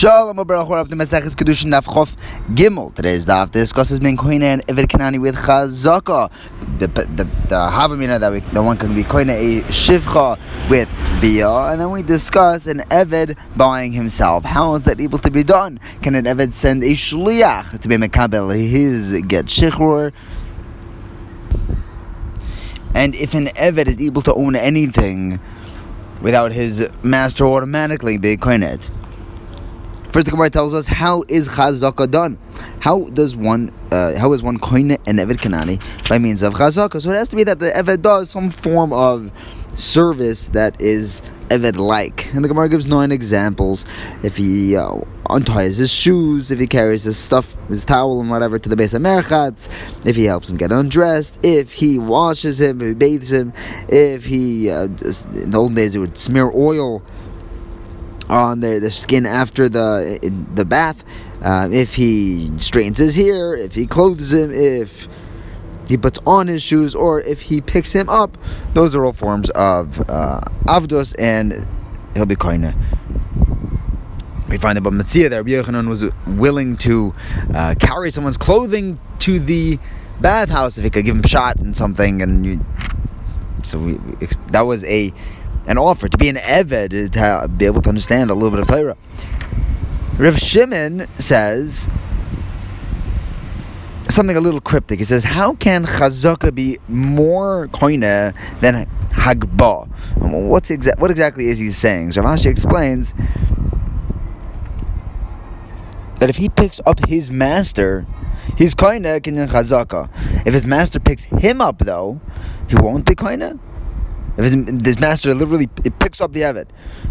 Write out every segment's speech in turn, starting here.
Shalom Baruch up to Maseches Kiddushin Daf Chof Gimel. Today's daf discusses Ben Koine and Eved Kanani with Chazaka. The the the Havamina that we the one can be Koine a Shivcha with Bia, and then we discuss an Eved buying himself. How is that able to be done? Can an Eved send a Shliach to be Mekabel his get Shichrur? And if an Eved is able to own anything without his master automatically being Koinet. First, the Gemara tells us how is chazaka done? How does one, uh, how is one koine an eved kanani by means of chazaka? So it has to be that the eved does some form of service that is eved like, and the Gemara gives nine examples. If he uh, unties his shoes, if he carries his stuff, his towel and whatever to the base of merchatz, if he helps him get undressed, if he washes him, if he bathes him, if he uh, in the old days it would smear oil on their, their skin after the the bath. Uh, if he straightens his hair, if he clothes him, if he puts on his shoes, or if he picks him up, those are all forms of uh, avdos, and he'll be koine. We find that Bava Metzia there, Yochanan was willing to uh, carry someone's clothing to the bathhouse if he could give him shot and something, and you, so we, that was a an offer to be an Eved, to be able to understand a little bit of Torah. Rav Shimon says something a little cryptic. He says, How can Chazaka be more koine than Hagba? Um, what's exa- what exactly is he saying? So Rashi explains that if he picks up his master, he's koine kinyan Chazaka. If his master picks him up, though, he won't be koine. If his, this master literally it picks up the Eved,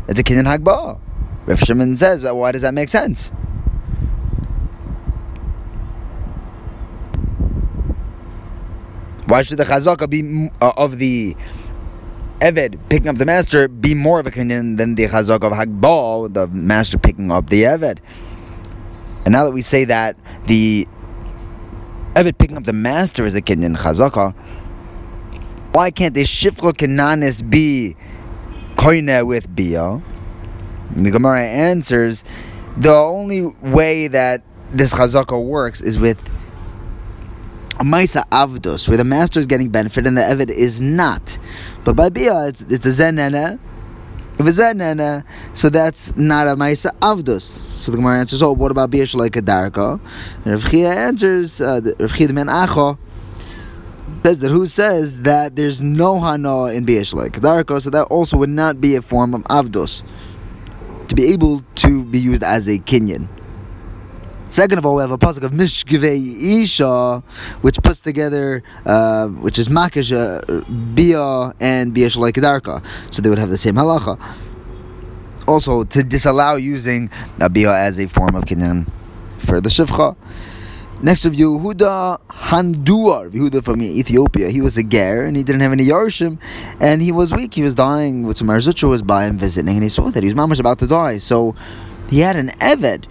it's a Kinyan Hagba. Rav Shimon says, well, why does that make sense? Why should the Chazaka be uh, of the Eved picking up the master be more of a Kinyan than the Chazaka of Hagba, the master picking up the Eved? And now that we say that the Eved picking up the master is a Kinyan Chazaka, why can't the Shifcha Kananis be Koine with Bia? The Gemara answers the only way that this Chazaka works is with Maisa Avdos, where the master is getting benefit and the Evid is not. But by Bia, it's, it's a Zenena. If it's Zenena, so that's not a Maisa Avdos. So the Gemara answers, oh, what about Bia Shalai Kadarka? And Rav Chia answers, uh, Rav Chia Ben Acho, says that who says that there's no hana in Beishla Kedarko, so that also would not be a form of avdos to be able to be used as a kinyan. Second of all, we have a pasuk of Mishkevei Isha, which puts together, uh, which is Makish, uh, Bia, and Bia Shalai So they would have the same halacha. Also, to disallow using uh, Bia as a form of kinyan for the Shivcha. Next of you, Yehuda Handuar, Yehuda from Ethiopia. He was a ger and he didn't have any yarshim, and he was weak. He was dying. With Mar Zutra was by him visiting, and he saw that his he was about to die. So he had an eved,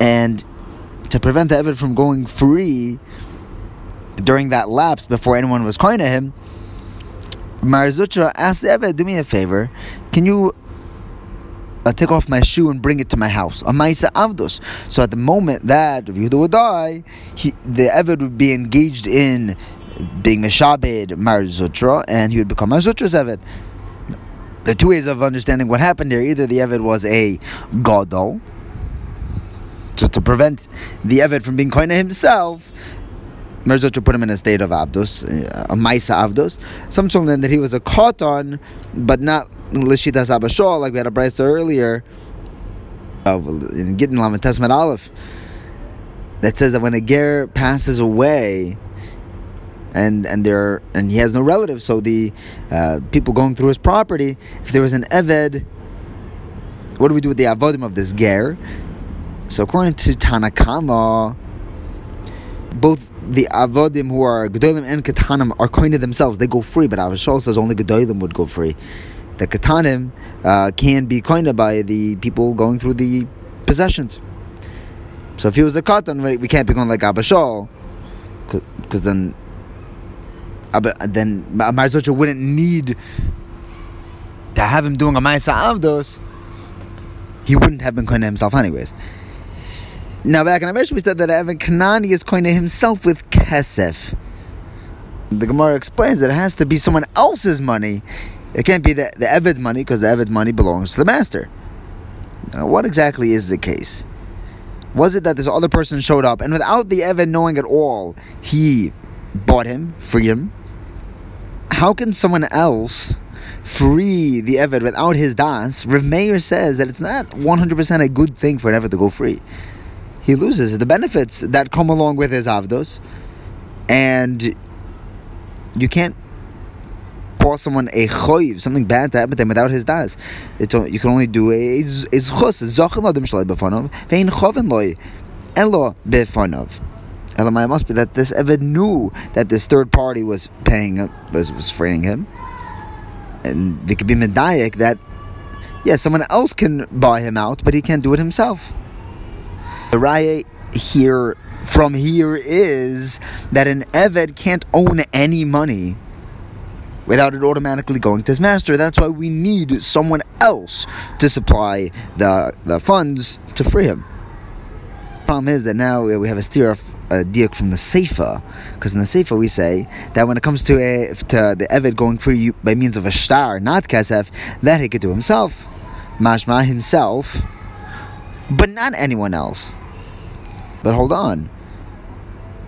and to prevent the eved from going free during that lapse before anyone was calling to him, Mar Zutra asked the eved, "Do me a favor, can you uh, take off my shoe and bring it to my house. A Maisa Avdos. So at the moment that Yehuda would die, he, the Eved would be engaged in being Meshabed Mar Zutra, and he would become Mar Zutra's Eved. The two ways of understanding what happened here either the Eved was a Godol, so to prevent the Eved from being Koina himself, Mar Zutra put him in a state of Avdos, a Maisa Avdos. Some told him that he was a Koton, but not Lishitas Abba Shaul, like we had a brisa earlier, of in Gittin Lamed Testament Aleph, that says that when a ger passes away, and and there and he has no relatives, so the uh, people going through his property, if there was an eved, what do we do with the avodim of this ger? So according to Tanna Kamma, both the avodim who are gedolim and katanim are koine themselves; they go free. But Avashol says only gedolim would go free the katanim uh, can be coined by the people going through the possessions. So if he was a katan, we can't be going like Abba Shaul, because then then Mar Zutra wouldn't need to have him doing a Maisa Avdos. he wouldn't have been koine himself anyways. Now back in Amish we said that Eved Kanani is koine himself with kesef. The Gemara explains that it has to be someone else's money. It can't be the, the Evid's money because the Evid's money belongs to the master. Now, what exactly is the case? Was it that this other person showed up and without the Evid knowing at all, he bought him, freed him? How can someone else free the Eved without his das? Rav Meir says that it's not 100% a good thing for an Eved to go free. He loses the benefits that come along with his Avdos, and you can't pour someone a choiv, something bad to happen to them without his das. It's, you can only do a zchus, zochen lo dem shalai befonov, vein choven loy, elo befonov. Elamai must be that this Eved knew that this third party was paying, was, was freeing him. And it could be medayik that, yeah, someone else can buy him out, but he can't do it himself. The raya here, from here, is that an Eved can't own any money without it automatically going to his master. That's why we need someone else to supply the, the funds to free him. Problem is that now uh, we have a steer of uh, a diak from the Seifa, because in the Seifa we say that when it comes to uh, a, to the Eved going free by means of a shtar, not Kesef, that he could do himself. Mashma himself, but not anyone else. But hold on.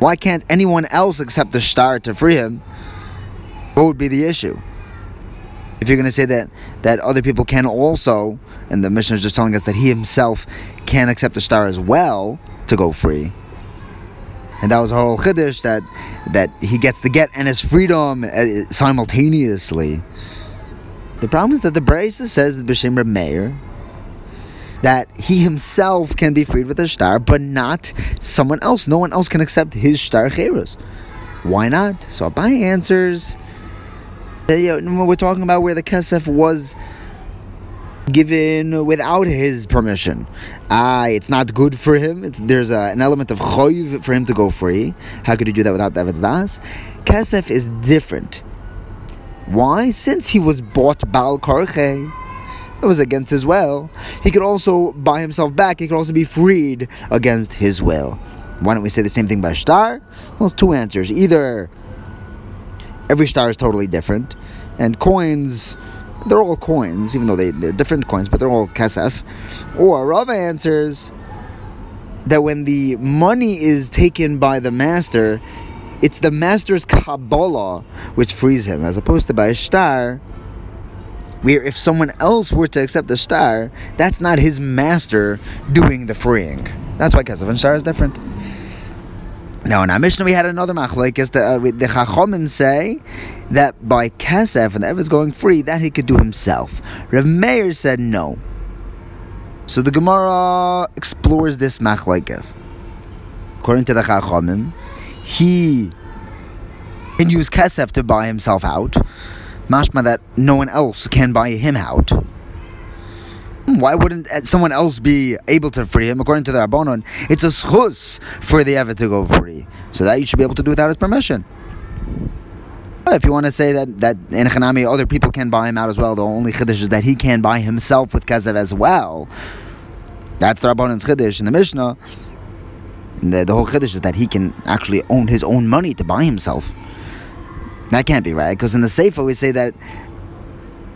Why can't anyone else accept the shtar to free him? What would be the issue? If you're going to say that that other people can also, and the Mishnah is just telling us that he himself can accept the shtar as well to go free, and that was a whole chiddush that that he gets the get and his freedom uh, simultaneously. The problem is that the Brisa says that B'Shem Meir that he himself can be freed with a shtar, but not someone else. No one else can accept his shtar cheros. Why not? So Abai answers. We're talking about where the kesef was given without his permission. Ah, it's not good for him. It's, there's a, an element of choiv for him to go free. How could he do that without David's das? Kesef is different. Why? Since he was bought Baal Karche, it was against his will. He could also buy himself back. He could also be freed against his will. Why don't we say the same thing by shtar? Well, two answers. Either every shtar is totally different, and coins they're all coins, even though they, they're different coins, but they're all kesef. Or Rava answers that when the money is taken by the master, it's the master's Kabbalah which frees him, as opposed to by shtar, where if someone else were to accept the shtar, that's not his master doing the freeing. That's why Kesef and shtar is different. Now in our Mishnah we had another machlekes that uh, the Chachomim say that by Kesef and the going free that he could do himself. Rav Meir said no. So the Gemara explores this machlekes. According to the Chachomim, he can use Kesef to buy himself out. Mashma that no one else can buy him out. Why wouldn't uh, someone else be able to free him? According to the Rabbanon, it's a schus for the Evet to go free. So that you should be able to do without his permission. If you want to say that that in Hanami other people can buy him out as well, the only chiddush is that he can buy himself with kesef as well. That's the Rabbanon's chiddush in the Mishnah. And the, the whole chiddush is that he can actually own his own money to buy himself. That can't be right, because in the Seifa we say that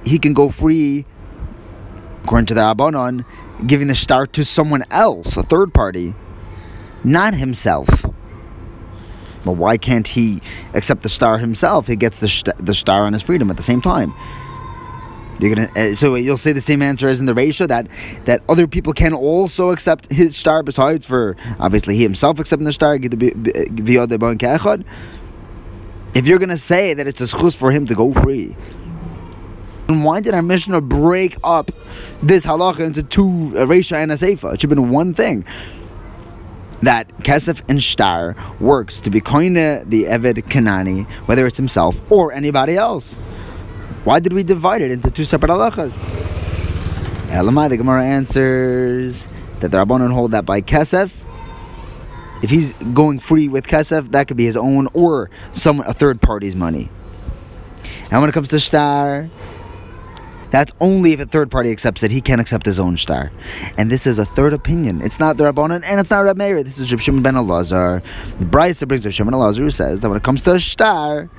he can go free according to the Rabbanon, giving the shtar to someone else, a third party, not himself. But why can't he accept the shtar himself? He gets the, the shtar on his freedom at the same time. You're gonna uh, so you'll say the same answer as in the ratio that that other people can also accept his shtar besides for obviously he himself accepting the shtar If you're gonna say that it's a schus for him to go free, and why did our Mishnah break up this halacha into two, uh, Resha and a Seifa? It should have been one thing. That Kesef and Shtar works to be koine the Eved Kanani, whether it's himself or anybody else. Why did we divide it into two separate halachas? Elamai, the Gemara answers that the Rabbanon hold that by Kesef, if he's going free with Kesef, that could be his own or some a third party's money. And when it comes to Shtar, That's only if a third party accepts it. He can't accept his own shtar. And this is a third opinion. It's not the Rabbanan and it's not Rab Meir. This is Reb Shimon ben Elazar. The Brisa brings Reb Shimon Elazar who says that when it comes to a shtar,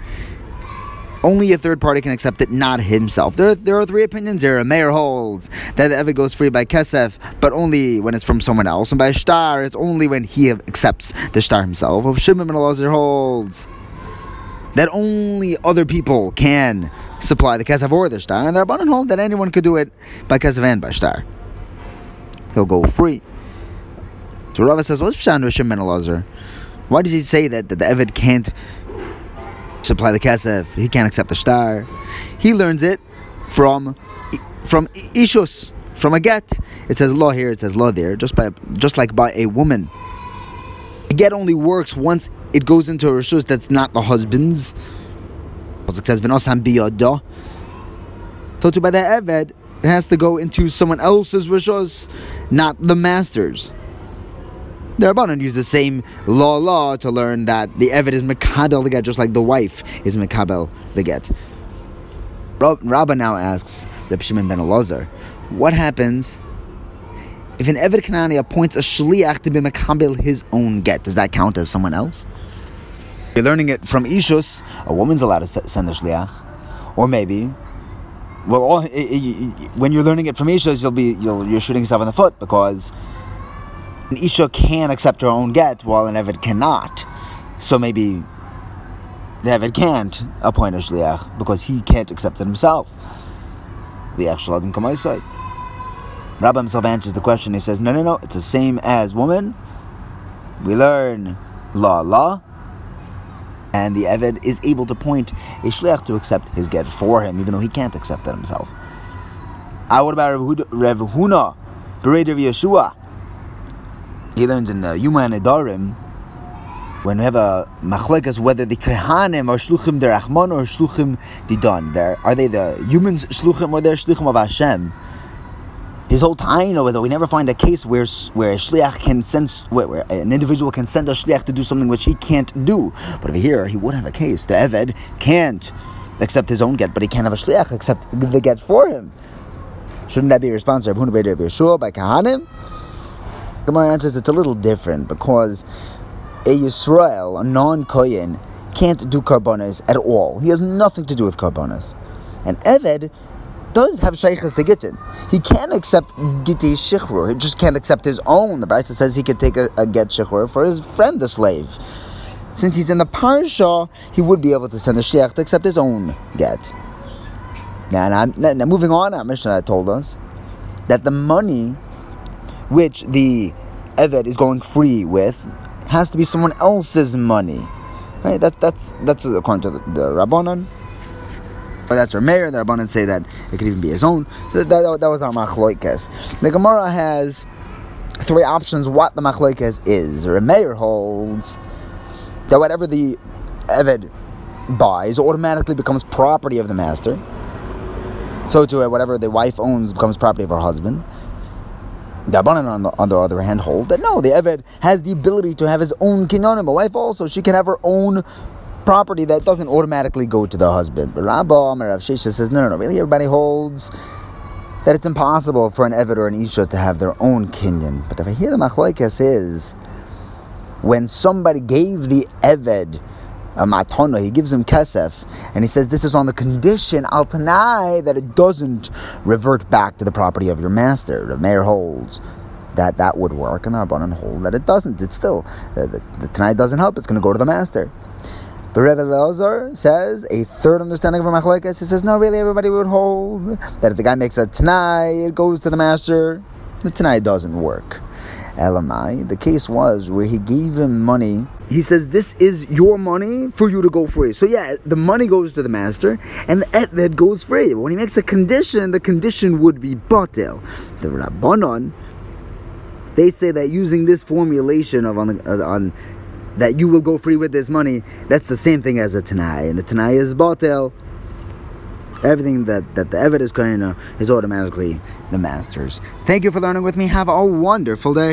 only a third party can accept it, not himself. There, there are three opinions here. A Meir holds that the Eved goes free by Kesef, but only when it's from someone else. And by a shtar, it's only when he accepts the shtar himself. Shimon ben Elazar holds that only other people can supply the Kesef or the shtar. And the Rabbanan hold that anyone could do it by Kesef and by shtar. He'll go free. So Rava says, what's Pshan Rishon ben Elazar? Why does he say that, that the Eved can't supply the kesef. He can't accept the shtar. He learns it from from ishus, from a get. It says law here. It says law there. Just by just like by a woman. A get only works once it goes into a rishus that's not the husband's. It says v'nosam biyada. So to by the eved, it has to go into someone else's rishus, not the master's. The Rabbanon use the same law law to learn that the Eved is Mekabel the get, just like the wife is Mekabel the get. Rabba now asks Reb Shimon ben Elazar, what happens if an Eved Kanani appoints a Shliach to be Mekabel his own get? Does that count as someone else? You're learning it from Ishus, a woman's allowed to send a Shliach. Or maybe well, all, when you're learning it from Ishus, you'll be you'll, you're shooting yourself in the foot because an Isha can accept her own get while an Eved cannot. So maybe the Eved can't appoint a Shliach because he can't accept it himself. The Shaladim Kamaisai. Rabbi himself answers the question. He says, No, no, no, it's the same as woman. We learn la la, and the Eved is able to point a Shliach to accept his get for him, even though he can't accept it himself. Ah, what about Rev Huna, Rav Yeshua? He learns in the Yoma Nedarim, when we have a machlekas whether the kehanim are shluchim derachman or shluchim didan. There are they the humans shluchim or they're shluchim of Hashem. His whole time over we never find a case where where a shliach can send where, where, an individual can send a shliach to do something which he can't do. But over here, he would have a case. The eved can't accept his own get, but he can't have a shliach accept the get for him. Shouldn't that be responsible? By kahanim? Gemara answers it's a little different because a Yisrael, a non-Kohen, can't do karbonas at all. He has nothing to do with karbonas. And Eved does have shaykhs to get gittin. He can accept gitti shichrur. He just can't accept his own. The Brisa says he could take a, a get shichrur for his friend, the slave. Since he's in the parsha, he would be able to send a sheikh to accept his own get. Now, now, now moving on, our Mishnah told us that the money which the Eved is going free with has to be someone else's money. Right? That, that's that's according to the, the Rabbanon. But that's our Meir. The Rabbanon say that it could even be his own. So that, that, that was our machloikes. The Gemara has three options what the machloikes is. The Meir holds that whatever the Eved buys automatically becomes property of the master. So to whatever the wife owns becomes property of her husband. The Abanan, on the, on the other hand, hold that no, the Eved has the ability to have his own kinyonim. A wife also, she can have her own property that doesn't automatically go to the husband. But Rabba Amar Rav Shesha says, no, no, no, really, everybody holds that it's impossible for an Eved or an Isha to have their own kinyan. But if I hear the Machlaikas is, when somebody gave the Eved a matona, he gives him kesef, and he says this is on the condition al tanai that it doesn't revert back to the property of your master. The Meir holds that that would work, and the rabbanon hold that it doesn't. It's still the, the, the tanai doesn't help. It's going to go to the master. But Rebbe Leozar says a third understanding of a machlekes. He says no, really, everybody would hold that if the guy makes a tanai, it goes to the master. The tanai doesn't work. Elamai. The case was where he gave him money. He says, This is your money for you to go free. So, yeah, the money goes to the master and the Eved goes free. When he makes a condition, the condition would be Batel. The Rabbanon, they say that using this formulation of on, the, uh, on that you will go free with this money, that's the same thing as a Tanai. And the Tanai is Batel everything that, that the Eved is going to is automatically the master's. Thank you for learning with me. Have a wonderful day.